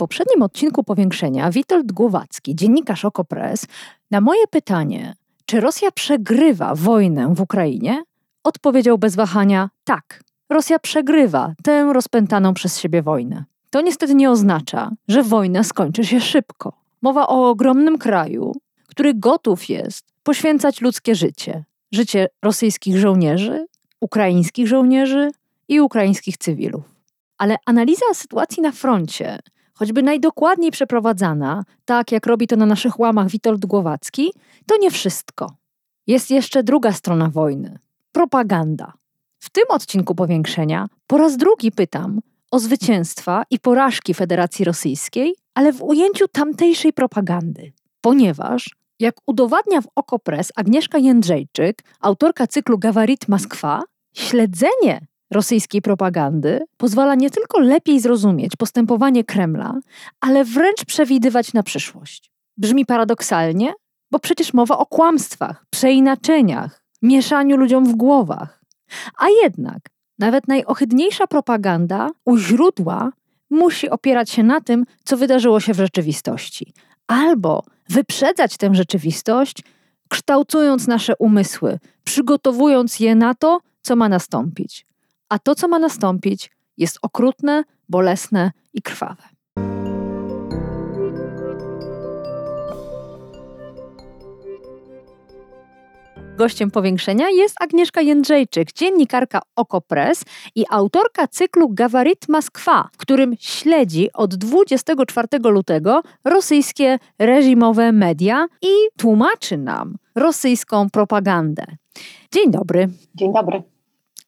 Poprzednim odcinku powiększenia Witold Głowacki, dziennikarz Okopres, na moje pytanie, czy Rosja przegrywa wojnę w Ukrainie, odpowiedział bez wahania tak. Rosja przegrywa tę rozpętaną przez siebie wojnę. To niestety nie oznacza, że wojna skończy się szybko. Mowa o ogromnym kraju, który gotów jest poświęcać ludzkie życie. Życie rosyjskich żołnierzy, ukraińskich żołnierzy i ukraińskich cywilów. Ale analiza sytuacji na froncie, choćby najdokładniej przeprowadzana, tak jak robi to na naszych łamach Witold Głowacki, to nie wszystko. Jest jeszcze druga strona wojny propaganda. W tym odcinku powiększenia po raz drugi pytam o zwycięstwa i porażki Federacji Rosyjskiej, ale w ujęciu tamtejszej propagandy. Ponieważ, jak udowadnia w Okopres Agnieszka Jędrzejczyk, autorka cyklu Gawarit Moskwa, śledzenie rosyjskiej propagandy pozwala nie tylko lepiej zrozumieć postępowanie Kremla, ale wręcz przewidywać na przyszłość. Brzmi paradoksalnie, bo przecież mowa o kłamstwach, przeinaczeniach, mieszaniu ludziom w głowach. A jednak nawet najohydniejsza propaganda u źródła musi opierać się na tym, co wydarzyło się w rzeczywistości, albo wyprzedzać tę rzeczywistość, kształtując nasze umysły, przygotowując je na to, co ma nastąpić a to, co ma nastąpić, jest okrutne, bolesne i krwawe. Gościem powiększenia jest Agnieszka Jędrzejczyk, dziennikarka Okopres i autorka cyklu Gawarit Moskwa, w którym śledzi od 24 lutego rosyjskie reżimowe media i tłumaczy nam rosyjską propagandę. Dzień dobry. Dzień dobry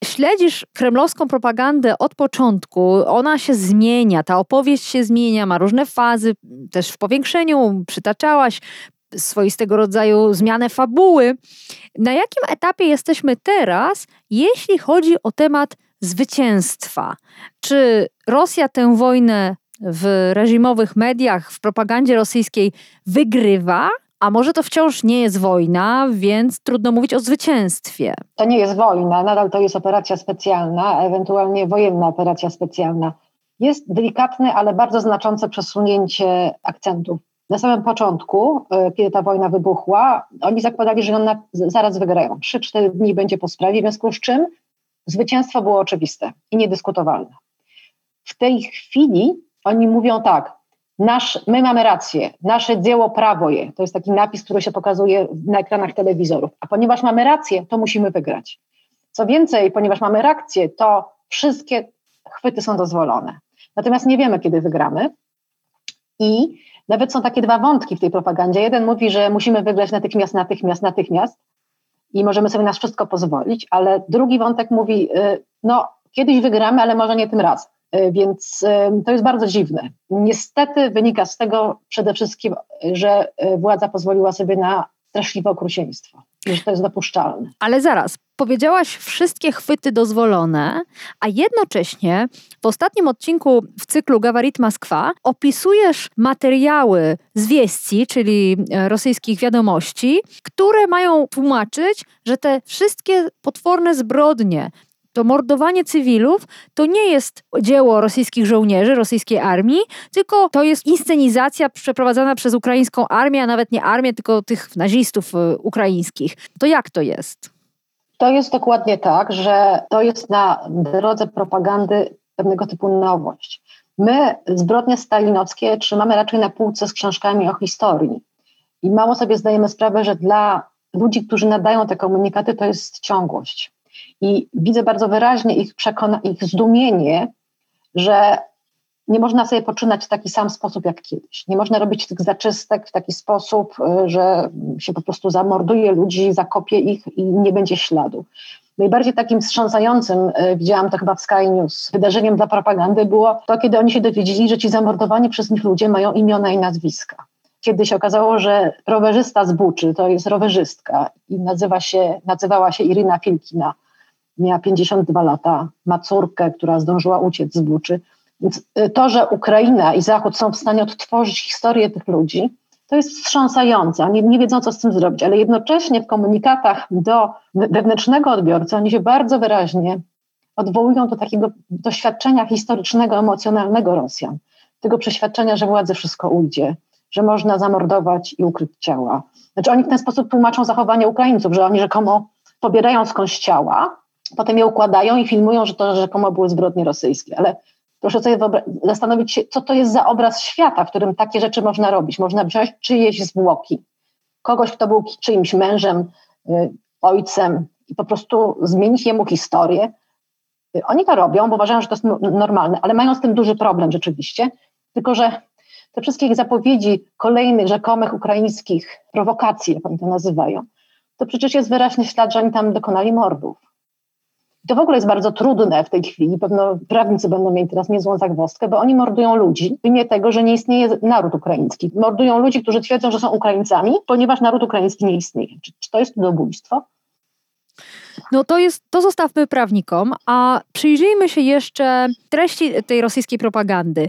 śledzisz kremlowską propagandę od początku, ona się zmienia, ta opowieść się zmienia, ma różne fazy, też w powiększeniu przytaczałaś swoistego rodzaju zmianę fabuły. Na jakim etapie jesteśmy teraz, jeśli chodzi o temat zwycięstwa? Czy Rosja tę wojnę w reżimowych mediach, w propagandzie rosyjskiej wygrywa, a może to wciąż nie jest wojna, więc trudno mówić o zwycięstwie. To nie jest wojna, nadal to jest operacja specjalna, ewentualnie wojenna operacja specjalna. Jest delikatne, ale bardzo znaczące przesunięcie akcentów. Na samym początku, e, kiedy ta wojna wybuchła, oni zakładali, że ona zaraz wygrają. 3-4 dni będzie po sprawie, w związku z czym zwycięstwo było oczywiste i niedyskutowalne. W tej chwili oni mówią tak, Nasz, my mamy rację, nasze dzieło prawo je. To jest taki napis, który się pokazuje na ekranach telewizorów. A ponieważ mamy rację, to musimy wygrać. Co więcej, ponieważ mamy rację, to wszystkie chwyty są dozwolone. Natomiast nie wiemy, kiedy wygramy. I nawet są takie dwa wątki w tej propagandzie. Jeden mówi, że musimy wygrać natychmiast, natychmiast, natychmiast i możemy sobie na wszystko pozwolić, ale drugi wątek mówi, y, no kiedyś wygramy, ale może nie tym razem. E, więc to jest bardzo dziwne. Niestety wynika z tego przede wszystkim, że e, władza pozwoliła sobie na straszliwe okrucieństwo że to jest dopuszczalne. Ale zaraz, powiedziałaś wszystkie chwyty dozwolone, a jednocześnie w ostatnim odcinku w cyklu Gawarit Moskwa opisujesz materiały z wieści, czyli e, rosyjskich wiadomości, które mają tłumaczyć, że te wszystkie potworne zbrodnie, to mordowanie cywilów to nie jest dzieło rosyjskich żołnierzy, rosyjskiej armii, tylko to jest inscenizacja przeprowadzana przez ukraińską armię, a nawet nie armię, tylko tych nazistów y, ukraińskich. To jak to jest? To jest dokładnie tak, że to jest na drodze propagandy pewnego typu nowość. My zbrodnie stalinowskie trzymamy raczej na półce z książkami o historii. I mało sobie zdajemy sprawę, że dla ludzi, którzy nadają te komunikaty, to jest ciągłość. I widzę bardzo wyraźnie ich, przekona- ich zdumienie, że nie można sobie poczynać w taki sam sposób jak kiedyś. Nie można robić tych zaczystek w taki sposób, y, że się po prostu zamorduje ludzi, zakopie ich i nie będzie śladu. Najbardziej takim wstrząsającym, e, widziałam to chyba w Sky News, wydarzeniem dla propagandy było to, kiedy oni się dowiedzieli, że ci zamordowani przez nich ludzie mają imiona i nazwiska. Kiedy się okazało, że rowerzysta z Buczy to jest rowerzystka i nazywa się, nazywała się Irina Filkina, miała 52 lata, ma córkę, która zdążyła uciec z Buczy. Więc e, to, że Ukraina i Zachód są w stanie odtworzyć historię tych ludzi, to jest wstrząsające. Oni nie wiedzą, co z tym zrobić, ale jednocześnie w komunikatach do wewnętrznego odbiorcy oni się bardzo wyraźnie odwołują do takiego doświadczenia historycznego, emocjonalnego Rosjan. Tego przeświadczenia, że władzy wszystko ujdzie, że można zamordować i ukryć ciała. Znaczy oni w ten sposób tłumaczą zachowanie Ukraińców, że oni rzekomo pobierają skądś ciała, potem je układają i filmują, że to rzekomo były zbrodnie rosyjskie. Ale Proszę sobie zastanowić się, co to jest za obraz świata, w którym takie rzeczy można robić. Można wziąć czyjeś zwłoki, kogoś, kto był czyimś mężem, y, ojcem i po prostu zmienić jemu historię. Y, oni to robią, bo uważają, że to jest normalne, ale mają z tym duży problem rzeczywiście, tylko że te wszystkie ich zapowiedzi kolejnych rzekomych ukraińskich prowokacji, jak oni to nazywają, to przecież jest wyraźny ślad, że oni tam dokonali mordów. To w ogóle jest bardzo trudne w tej chwili. Pewno prawnicy będą mieli teraz niezłą zagwozdkę, bo oni mordują ludzi w imię tego, że nie istnieje naród ukraiński. Mordują ludzi, którzy twierdzą, że są Ukraińcami, ponieważ naród ukraiński nie istnieje. Czy, czy to jest ludobójstwo? No to jest, to zostawmy prawnikom, a przyjrzyjmy się jeszcze treści tej rosyjskiej propagandy.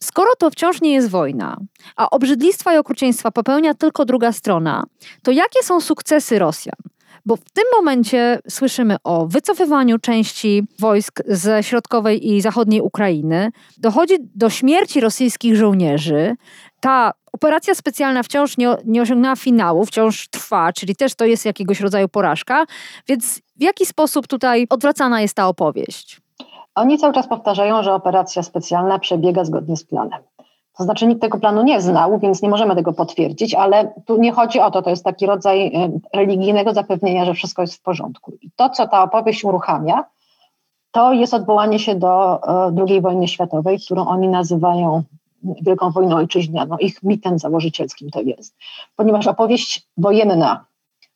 Skoro to wciąż nie jest wojna, a obrzydlistwa i okrucieństwa popełnia tylko druga strona, to jakie są sukcesy Rosjan? Bo w tym momencie słyszymy o wycofywaniu części wojsk ze środkowej i zachodniej Ukrainy. Dochodzi do śmierci rosyjskich żołnierzy. Ta operacja specjalna wciąż nie, nie osiągnęła finału, wciąż trwa, czyli też to jest jakiegoś rodzaju porażka. Więc w jaki sposób tutaj odwracana jest ta opowieść? Oni cały czas powtarzają, że operacja specjalna przebiega zgodnie z planem. To znaczy nikt tego planu nie znał, więc nie możemy tego potwierdzić, ale tu nie chodzi o to, to jest taki rodzaj e, religijnego zapewnienia, że wszystko jest w porządku. I to, co ta opowieść uruchamia, to jest odwołanie się do e, II wojny światowej, którą oni nazywają Wielką Wojną Ojczyźnianą. Ich mitem założycielskim to jest. Ponieważ opowieść wojenna,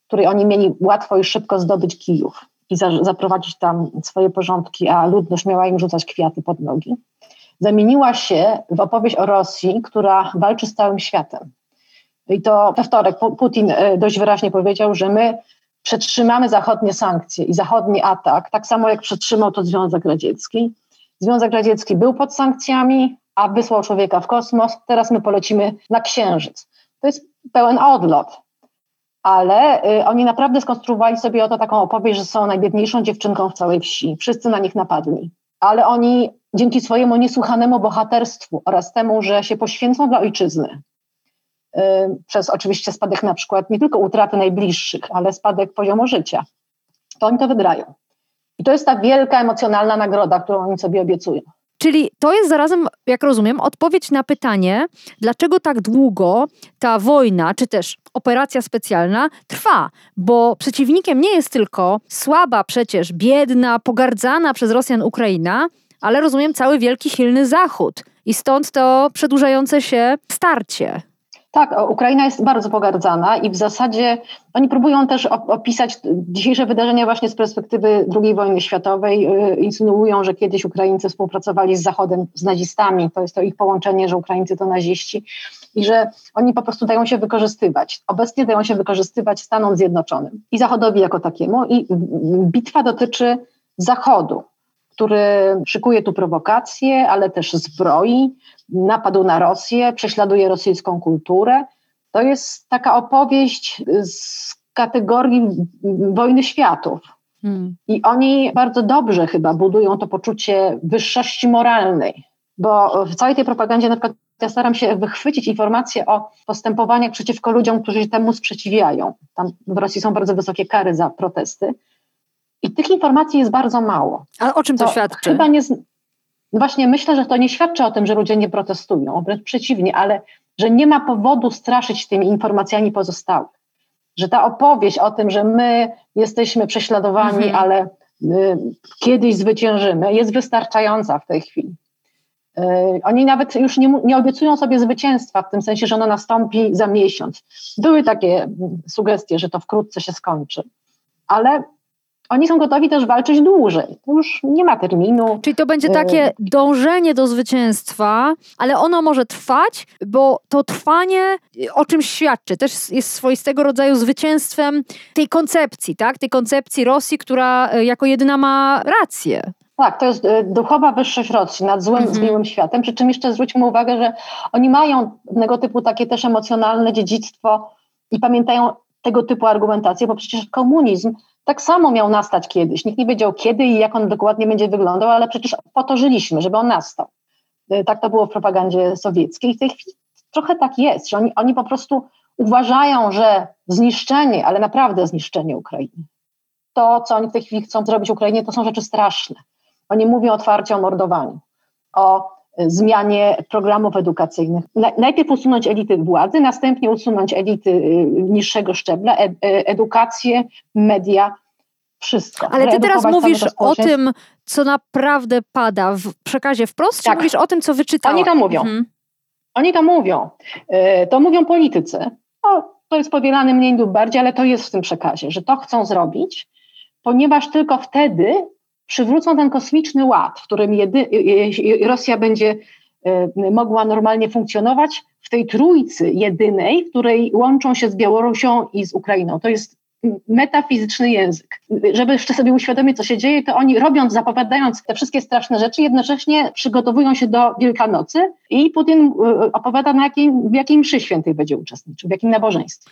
której oni mieli łatwo i szybko zdobyć Kijów i za, zaprowadzić tam swoje porządki, a ludność miała im rzucać kwiaty pod nogi, zamieniła się w opowieść o Rosji, która walczy z całym światem. I to we wtorek Putin e, dość wyraźnie powiedział, że my przetrzymamy zachodnie sankcje i zachodni atak, tak samo jak przetrzymał to Związek Radziecki. Związek Radziecki był pod sankcjami, a wysłał człowieka w kosmos, teraz my polecimy na Księżyc. To jest pełen odlot. Ale y, oni naprawdę skonstruowali sobie oto taką opowieść, że są najbiedniejszą dziewczynką w całej wsi. Wszyscy na nich napadli. Ale oni dzięki swojemu niesłychanemu bohaterstwu oraz temu, że się poświęcą dla ojczyzny, y, przez oczywiście spadek na przykład nie tylko utraty najbliższych, ale spadek poziomu życia, to oni to wygrają. I to jest ta wielka emocjonalna nagroda, którą oni sobie obiecują. Czyli to jest zarazem, jak rozumiem, odpowiedź na pytanie, dlaczego tak długo ta wojna, czy też operacja specjalna trwa, bo przeciwnikiem nie jest tylko słaba, przecież biedna, pogardzana przez Rosjan Ukraina, ale rozumiem cały wielki, silny Zachód. I stąd to przedłużające się starcie. Tak, Ukraina jest bardzo pogardzana i w zasadzie oni próbują też opisać dzisiejsze wydarzenia właśnie z perspektywy II wojny światowej. Y, insynuują, że kiedyś Ukraińcy współpracowali z Zachodem, z nazistami, to jest to ich połączenie, że Ukraińcy to naziści i że oni po prostu dają się wykorzystywać. Obecnie dają się wykorzystywać Stanom Zjednoczonym i Zachodowi jako takiemu i bitwa dotyczy Zachodu który szykuje tu prowokacje, ale też zbroi, napadł na Rosję, prześladuje rosyjską kulturę. To jest taka opowieść z kategorii wojny światów. Hmm. I oni bardzo dobrze chyba budują to poczucie wyższości moralnej, bo w całej tej propagandzie na przykład ja staram się wychwycić informacje o postępowaniach przeciwko ludziom, którzy się temu sprzeciwiają. Tam w Rosji są bardzo wysokie kary za protesty. I tych informacji jest bardzo mało. A o czym to, to świadczy? Chyba nie, właśnie myślę, że to nie świadczy o tym, że ludzie nie protestują, wręcz przeciwnie, ale że nie ma powodu straszyć tymi informacjami pozostałych. Że ta opowieść o tym, że my jesteśmy prześladowani, mhm. ale y, kiedyś zwyciężymy, jest wystarczająca w tej chwili. Y, oni nawet już nie, nie obiecują sobie zwycięstwa, w tym sensie, że ono nastąpi za miesiąc. Były takie sugestie, że to wkrótce się skończy, ale oni są gotowi też walczyć dłużej. To już nie ma terminu. Czyli to będzie takie dążenie do zwycięstwa, ale ono może trwać, bo to trwanie o czymś świadczy. Też jest swoistego rodzaju zwycięstwem tej koncepcji, tak? Tej koncepcji Rosji, która e, jako jedyna ma rację. Tak, to jest e, duchowa wyższość Rosji nad złym, mhm. złym światem. Przy czym jeszcze zwróćmy uwagę, że oni mają pewnego typu takie też emocjonalne dziedzictwo i pamiętają tego typu argumentację, bo przecież komunizm tak samo miał nastać kiedyś. Nikt nie wiedział kiedy i jak on dokładnie będzie wyglądał, ale przecież po to żyliśmy, żeby on nastał. E, tak to było w propagandzie sowieckiej. W tej chwili trochę tak jest, że oni, oni po prostu uważają, że zniszczenie, ale naprawdę zniszczenie Ukrainy, to, co oni w tej chwili chcą zrobić Ukrainie, to są rzeczy straszne. Oni mówią otwarcie o mordowaniu, o zmianie programów edukacyjnych. Najpierw usunąć elity władzy, następnie usunąć elity e, niższego szczebla, ed edukację, media, wszystko. Ale ty teraz mówisz o tym, co naprawdę pada w przekazie wprost, tak. czy mówisz o tym, co wyczytałam? Oni to mówią. Mhm. Oni to mówią. E, to mówią politycy. No, to jest powielane mniej lub bardziej, ale to jest w tym przekazie, że to chcą zrobić, ponieważ tylko wtedy przywrócą ten kosmiczny ład, w którym jedy, Rosja będzie e, mogła normalnie funkcjonować w tej trójcy jedynej, w której łączą się z Białorusią i z Ukrainą. To jest metafizyczny język. Żeby jeszcze sobie uświadomić, co się dzieje, to oni robiąc, zapowiadając te wszystkie straszne rzeczy, jednocześnie przygotowują się do Wielkanocy i Putin e, opowiada, na jakim, w jakiej mszy świętej będzie uczestniczył, w jakim nabożeństwie.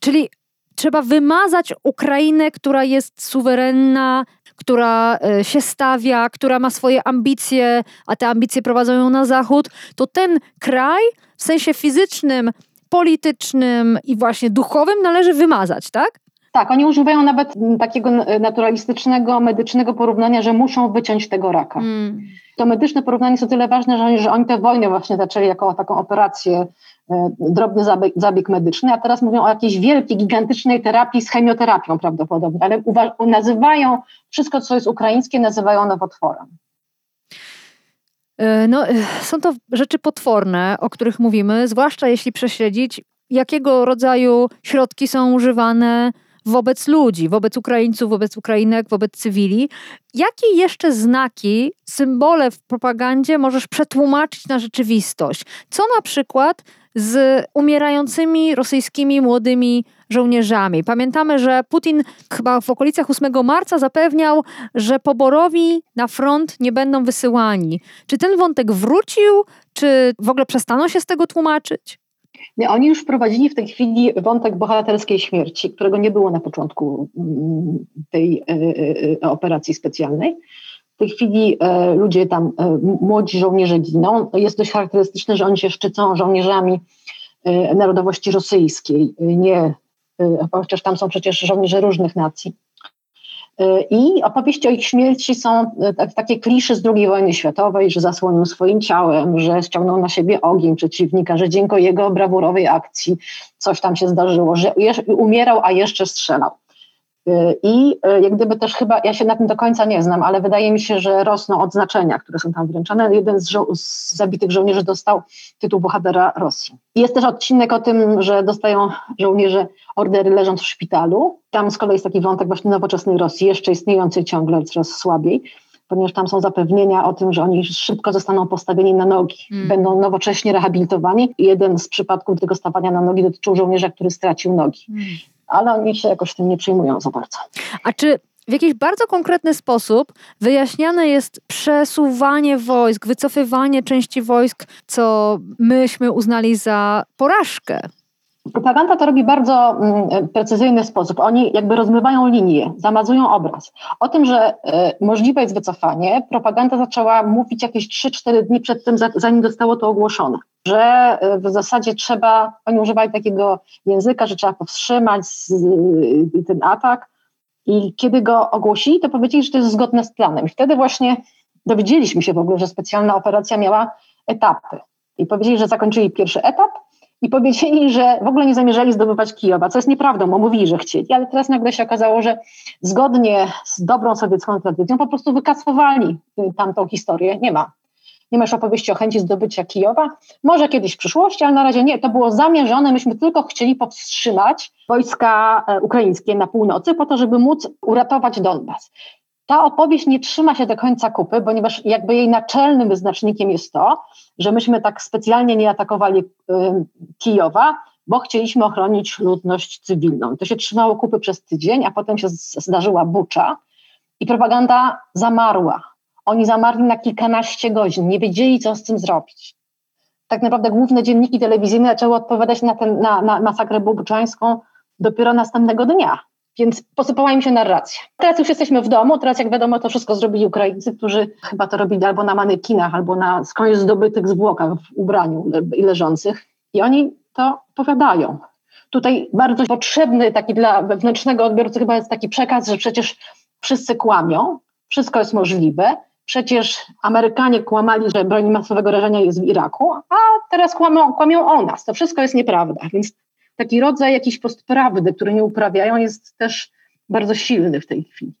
Czyli trzeba wymazać Ukrainę, która jest suwerenna, która e, się stawia, która ma swoje ambicje, a te ambicje prowadzą ją na zachód, to ten kraj w sensie fizycznym, politycznym i właśnie duchowym należy wymazać, tak? Tak, oni używają nawet takiego naturalistycznego, medycznego porównania, że muszą wyciąć tego raka. Mm. To medyczne porównanie jest o tyle ważne, że oni, że oni tę wojnę właśnie zaczęli jako taką operację, e, drobny zabieg, zabieg, medyczny, a teraz mówią o jakiejś wielkiej, gigantycznej terapii z chemioterapią prawdopodobnie, ale nazywają wszystko, co jest ukraińskie, nazywają nowotworem. E, no, e, są to rzeczy potworne, o których mówimy, zwłaszcza jeśli prześledzić, jakiego rodzaju środki są używane wobec ludzi, wobec Ukraińców, wobec Ukrainek, wobec cywili. Jakie jeszcze znaki, symbole w propagandzie możesz przetłumaczyć na rzeczywistość? Co na przykład z umierającymi rosyjskimi młodymi żołnierzami. Pamiętamy, że Putin chyba w okolicach 8 marca zapewniał, że poborowi na front nie będą wysyłani. Czy ten wątek wrócił, czy w ogóle przestaną się z tego tłumaczyć? Nie, oni już wprowadzili w tej chwili wątek bohaterskiej śmierci, którego nie było na początku mm, tej e, e, e, operacji specjalnej. W tej chwili ludzie tam, młodzi żołnierze giną. Jest dość charakterystyczne, że oni się szczycą żołnierzami narodowości rosyjskiej, nie, chociaż tam są przecież żołnierze różnych nacji. I opowieści o ich śmierci są e, takie klisze z II wojny światowej, że zasłonił swoim ciałem, że ściągnął na siebie ogień przeciwnika, że dzięki jego brawurowej akcji coś tam się zdarzyło, że umierał, a jeszcze strzelał. E, I e, jak gdyby też chyba, ja się na tym do końca nie znam, ale wydaje mi się, że rosną odznaczenia, które są tam wręczane. Jeden z, żo- z zabitych żołnierzy dostał tytuł bohatera Rosji. Jest też odcinek o tym, że dostają żołnierze ordery leżąc w szpitalu. Tam z kolei jest taki wątek właśnie nowoczesnej Rosji, jeszcze istniejącej ciągle, coraz słabiej ponieważ tam są zapewnienia o tym, że oni szybko zostaną postawieni na nogi, hmm. będą nowocześnie rehabilitowani. Jeden z przypadków tego stawania na nogi dotyczył żołnierza, który stracił nogi. Hmm ale oni się jakoś tym nie przyjmują za bardzo. A czy w jakiś bardzo konkretny sposób wyjaśniane jest przesuwanie wojsk, wycofywanie części wojsk, co myśmy uznali za porażkę? Propaganda to robi bardzo mm, precyzyjny sposób. Oni jakby rozmywają linię, zamazują obraz. O tym, że y, możliwe jest wycofanie, propaganda zaczęła mówić jakieś 3-4 dni przed tym, zanim zostało to ogłoszone. Że y, w zasadzie trzeba, oni używali takiego języka, że trzeba powstrzymać y, ten atak. I kiedy go ogłosili, to powiedzieli, że to jest zgodne z planem. I wtedy właśnie dowiedzieliśmy się w ogóle, że specjalna operacja miała etapy. I powiedzieli, że zakończyli pierwszy etap, i powiedzieli, że w ogóle nie zamierzali zdobywać Kijowa, co jest nieprawdą, bo mówili, że chcieli, ale teraz nagle się okazało, że zgodnie z dobrą sowiecką tradycją po prostu wykasowali tamtą historię, nie ma. Nie ma już opowieści o chęci zdobycia Kijowa. Może kiedyś w przyszłości, ale na razie nie. To było zamierzone. Myśmy tylko chcieli powstrzymać wojska e, ukraińskie na północy po to, żeby móc uratować Donbas. Ta opowieść nie trzyma się do końca kupy, ponieważ jakby jej naczelnym wyznacznikiem jest to, że myśmy tak specjalnie nie atakowali y, Kijowa, bo chcieliśmy ochronić ludność cywilną. To się trzymało kupy przez tydzień, a potem się zdarzyła bucza i propaganda zamarła. Oni zamarli na kilkanaście godzin, nie wiedzieli, co z tym zrobić. Tak naprawdę główne dzienniki telewizyjne zaczęły odpowiadać na, ten, na, na masakrę buczańską dopiero następnego dnia. Więc posypała im się narracja. Teraz już jesteśmy w domu, teraz jak wiadomo to wszystko zrobili Ukraińcy, którzy chyba to robili albo na manekinach, albo na skądś zdobytych zwłokach w ubraniu i leżących. I oni to opowiadają. Tutaj bardzo potrzebny taki dla wewnętrznego odbiorcy chyba jest taki przekaz, że przecież wszyscy kłamią, wszystko jest możliwe, przecież Amerykanie kłamali, że broń masowego rażenia jest w Iraku, a teraz kłamią, kłamią o nas. To wszystko jest nieprawda. Więc taki rodzaj jakiejś postprawdy, który nie uprawiają, jest też bardzo silny w tej chwili.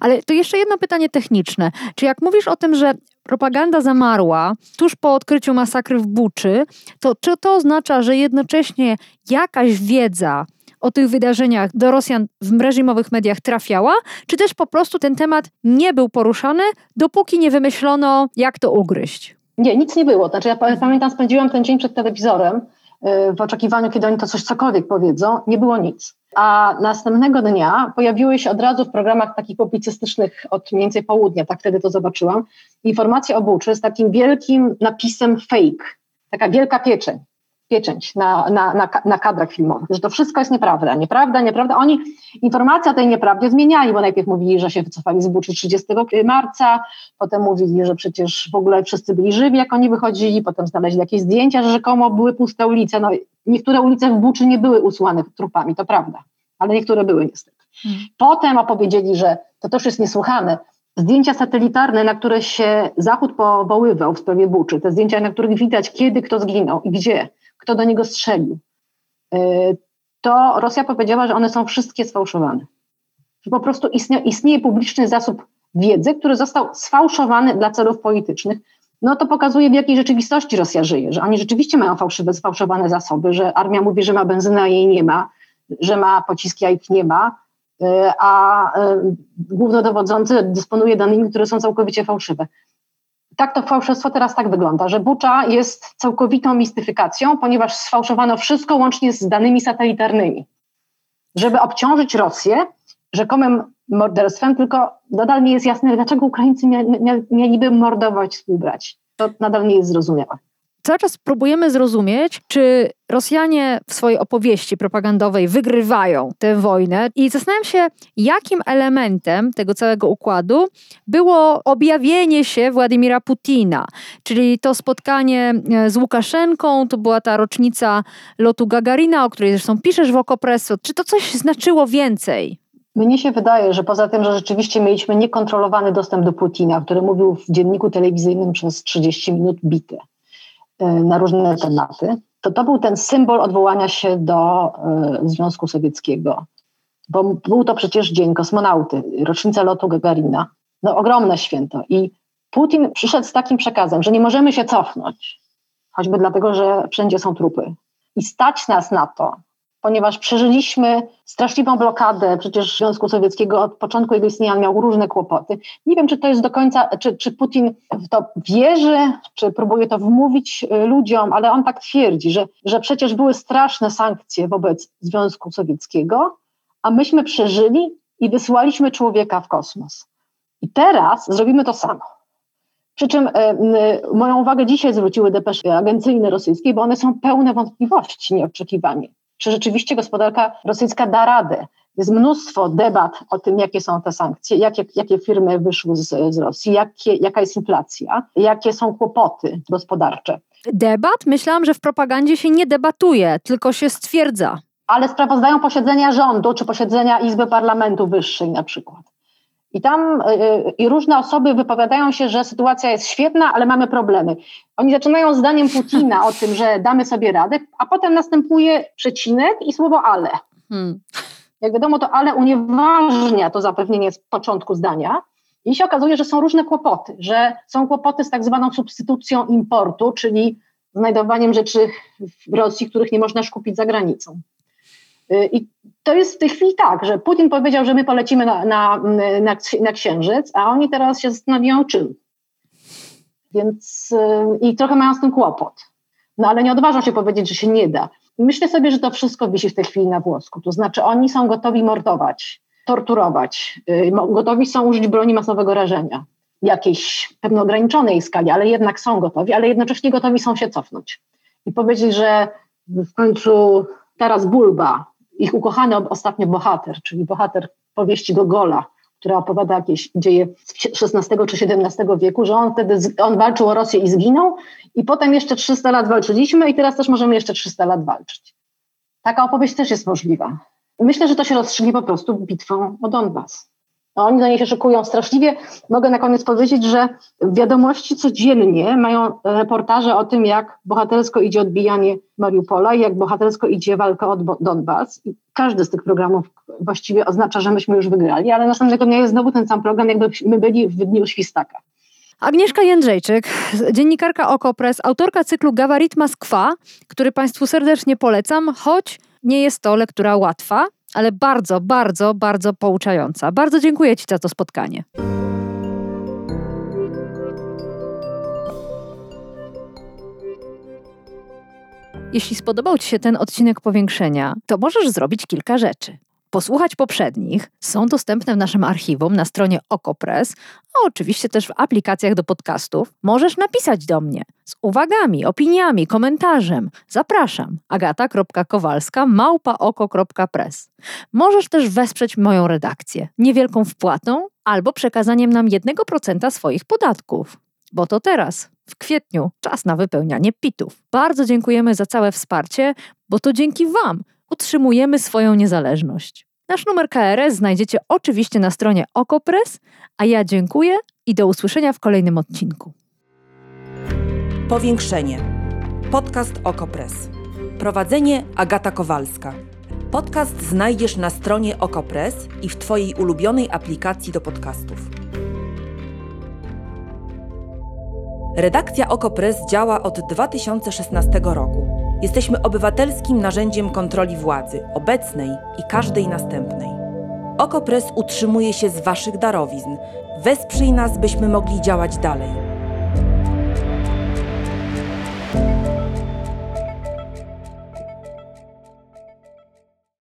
Ale to jeszcze jedno pytanie techniczne. Czy jak mówisz o tym, że propaganda zamarła tuż po odkryciu masakry w Buczy, to czy to oznacza, że jednocześnie jakaś wiedza o tych wydarzeniach do Rosjan w reżimowych mediach trafiała, czy też po prostu ten temat nie był poruszany, dopóki nie wymyślono, jak to ugryźć? Nie, nic nie było. Znaczy, ja pamiętam, spędziłam ten dzień przed telewizorem y, w oczekiwaniu, kiedy oni to coś cokolwiek powiedzą. Nie było nic. A następnego dnia pojawiły się od razu w programach takich publicystycznych od mniej więcej południa, tak wtedy to zobaczyłam, informacje o Buczy z takim wielkim napisem fake, taka wielka pieczeń pieczęć na, na, na, na kadrach filmowych, że to wszystko jest nieprawda, nieprawda, nieprawda. Oni informacje o tej nieprawdzie zmieniali, bo najpierw mówili, że się wycofali z Buczy 30 marca, potem mówili, że przecież w ogóle wszyscy byli żywi, jak oni wychodzili, potem znaleźli jakieś zdjęcia, że rzekomo były puste ulice. No, niektóre ulice w Buczy nie były usłane trupami, to prawda, ale niektóre były niestety. Hmm. Potem opowiedzieli, że to też jest niesłychane, Zdjęcia satelitarne, na które się Zachód powoływał w sprawie Buczy, te zdjęcia, na których widać, kiedy kto zginął i gdzie, kto do niego strzelił, y, to Rosja powiedziała, że one są wszystkie sfałszowane. Że po prostu istnieje, istnieje publiczny zasób wiedzy, który został sfałszowany dla celów politycznych. No to pokazuje, w jakiej rzeczywistości Rosja żyje, że oni rzeczywiście mają fałszywe, sfałszowane zasoby, że armia mówi, że ma benzynę, a jej nie ma, że ma pociski, a ich nie ma, y, a y, głównodowodzący dysponuje danymi, które są całkowicie fałszywe tak to fałszerstwo teraz tak wygląda, że Bucza jest całkowitą mistyfikacją, ponieważ sfałszowano wszystko łącznie z danymi satelitarnymi. Żeby obciążyć Rosję rzekomym morderstwem, tylko nadal nie jest jasne, dlaczego Ukraińcy mieliby mordować współbrać. To nadal nie jest zrozumiałe cały czas próbujemy zrozumieć, czy Rosjanie w swojej opowieści propagandowej wygrywają tę wojnę i zastanawiam się, jakim elementem tego całego układu było objawienie się Władimira Putina, czyli to spotkanie e, z Łukaszenką, to była ta rocznica lotu Gagarina, o której zresztą piszesz w Okopresu. Czy to coś znaczyło więcej? Mnie się wydaje, że poza tym, że rzeczywiście mieliśmy niekontrolowany dostęp do Putina, który mówił w dzienniku telewizyjnym przez 30 minut bity, E, na różne tematy, to to był ten symbol odwołania się do e, Związku Sowieckiego. Bo był to przecież Dzień Kosmonauty, rocznica lotu Gagarina. No ogromne święto. I Putin przyszedł z takim przekazem, że nie możemy się cofnąć, choćby dlatego, że wszędzie są trupy. I stać nas na to, ponieważ przeżyliśmy straszliwą blokadę przecież Związku Sowieckiego od początku jego istnienia miał różne kłopoty. Nie wiem, czy to jest do końca, czy, czy Putin w to wierzy, czy próbuje to wmówić y, ludziom, ale on tak twierdzi, że, że przecież były straszne sankcje wobec Związku Sowieckiego, a myśmy przeżyli i wysłaliśmy człowieka w kosmos. I teraz zrobimy to samo. Przy czym y, y, moją uwagę dzisiaj zwróciły depesze agencyjne rosyjskie, bo one są pełne wątpliwości nieoczekiwanie czy rzeczywiście gospodarka rosyjska da radę. Jest mnóstwo debat o tym, jakie są te sankcje, jakie, jakie firmy wyszły z, z Rosji, jakie, jaka jest inflacja, jakie są kłopoty gospodarcze. Debat? Myślałam, że w propagandzie się nie debatuje, tylko się stwierdza. Ale sprawozdają posiedzenia rządu czy posiedzenia Izby Parlamentu Wyższej na przykład. I tam y, i różne osoby wypowiadają się, że sytuacja jest świetna, ale mamy problemy. Oni zaczynają zdaniem Putina o tym, że damy sobie radę, a potem następuje przecinek i słowo ale. Hmm. Jak wiadomo, to ale unieważnia to zapewnienie z początku zdania I się okazuje, że są różne kłopoty, że są kłopoty z tak zwaną substytucją importu, czyli znajdowaniem rzeczy w Rosji, których nie można kupić za granicą. Y, I to jest w tej chwili tak, że Putin powiedział, że my polecimy na, na, na, Księżyc, a oni teraz się zastanawiają czym. Więc y, i trochę mają z tym kłopot. No ale nie odważą się powiedzieć, że się nie da. Myślę sobie, że to wszystko wisi w tej chwili na włosku. To znaczy oni są gotowi mordować, torturować, y, gotowi są użyć broni masowego rażenia jakiejś pewno ograniczonej skali, ale jednak są gotowi, ale jednocześnie gotowi są się cofnąć i powiedzieć, że w końcu teraz Bulba, ich ukochany ostatnio bohater, czyli bohater powieści Gogola, która opowiada jakieś dzieje XVI czy XVII wieku, że on wtedy on walczył o Rosję i zginął i potem jeszcze 300 lat walczyliśmy i teraz też możemy jeszcze 300 lat walczyć. Taka opowieść też jest możliwa. Myślę, że to się rozstrzygnie po prostu bitwą o Donbas. Oni do niej się szykują straszliwie. Mogę na koniec powiedzieć, że wiadomości codziennie mają reportaże o tym, jak bohatersko idzie odbijanie Mariupola i jak bohatersko idzie walka o Donbas. I każdy z tych programów właściwie oznacza, że myśmy już wygrali, ale następnego dnia jest znowu ten sam program, jakbyśmy byli w dniu świstaka. Agnieszka Jędrzejczyk, dziennikarka Okopres, autorka cyklu Gawarit Moskwa, który Państwu serdecznie polecam, choć nie jest to lektura łatwa, ale bardzo, bardzo, bardzo pouczająca. Bardzo dziękuję Ci za to spotkanie. Jeśli spodobał Ci się ten odcinek powiększenia, to możesz zrobić kilka rzeczy posłuchać poprzednich. Są dostępne w naszym archiwum na stronie Okopres, a oczywiście też w aplikacjach do podcastów. Możesz napisać do mnie z uwagami, opiniami, komentarzem. Zapraszam. agata.kowalska małpaoko.press. Możesz też wesprzeć moją redakcję niewielką wpłatą albo przekazaniem nam 1% swoich podatków. Bo to teraz, w kwietniu, czas na wypełnianie pitów. Bardzo dziękujemy za całe wsparcie, bo to dzięki Wam utrzymujemy swoją niezależność. Nasz numer KRS znajdziecie oczywiście na stronie Okopres, a ja dziękuję i do usłyszenia w kolejnym odcinku. Powiększenie. Podcast Okopres. Prowadzenie Agata Kowalska. Podcast znajdziesz na stronie Okopres i w Twojej ulubionej aplikacji do podcastów. Redakcja Okopres działa od 2016 roku. Jesteśmy obywatelskim narzędziem kontroli władzy, obecnej i każdej następnej. Okopres utrzymuje się z Waszych darowizn. Wesprzyj nas, byśmy mogli działać dalej.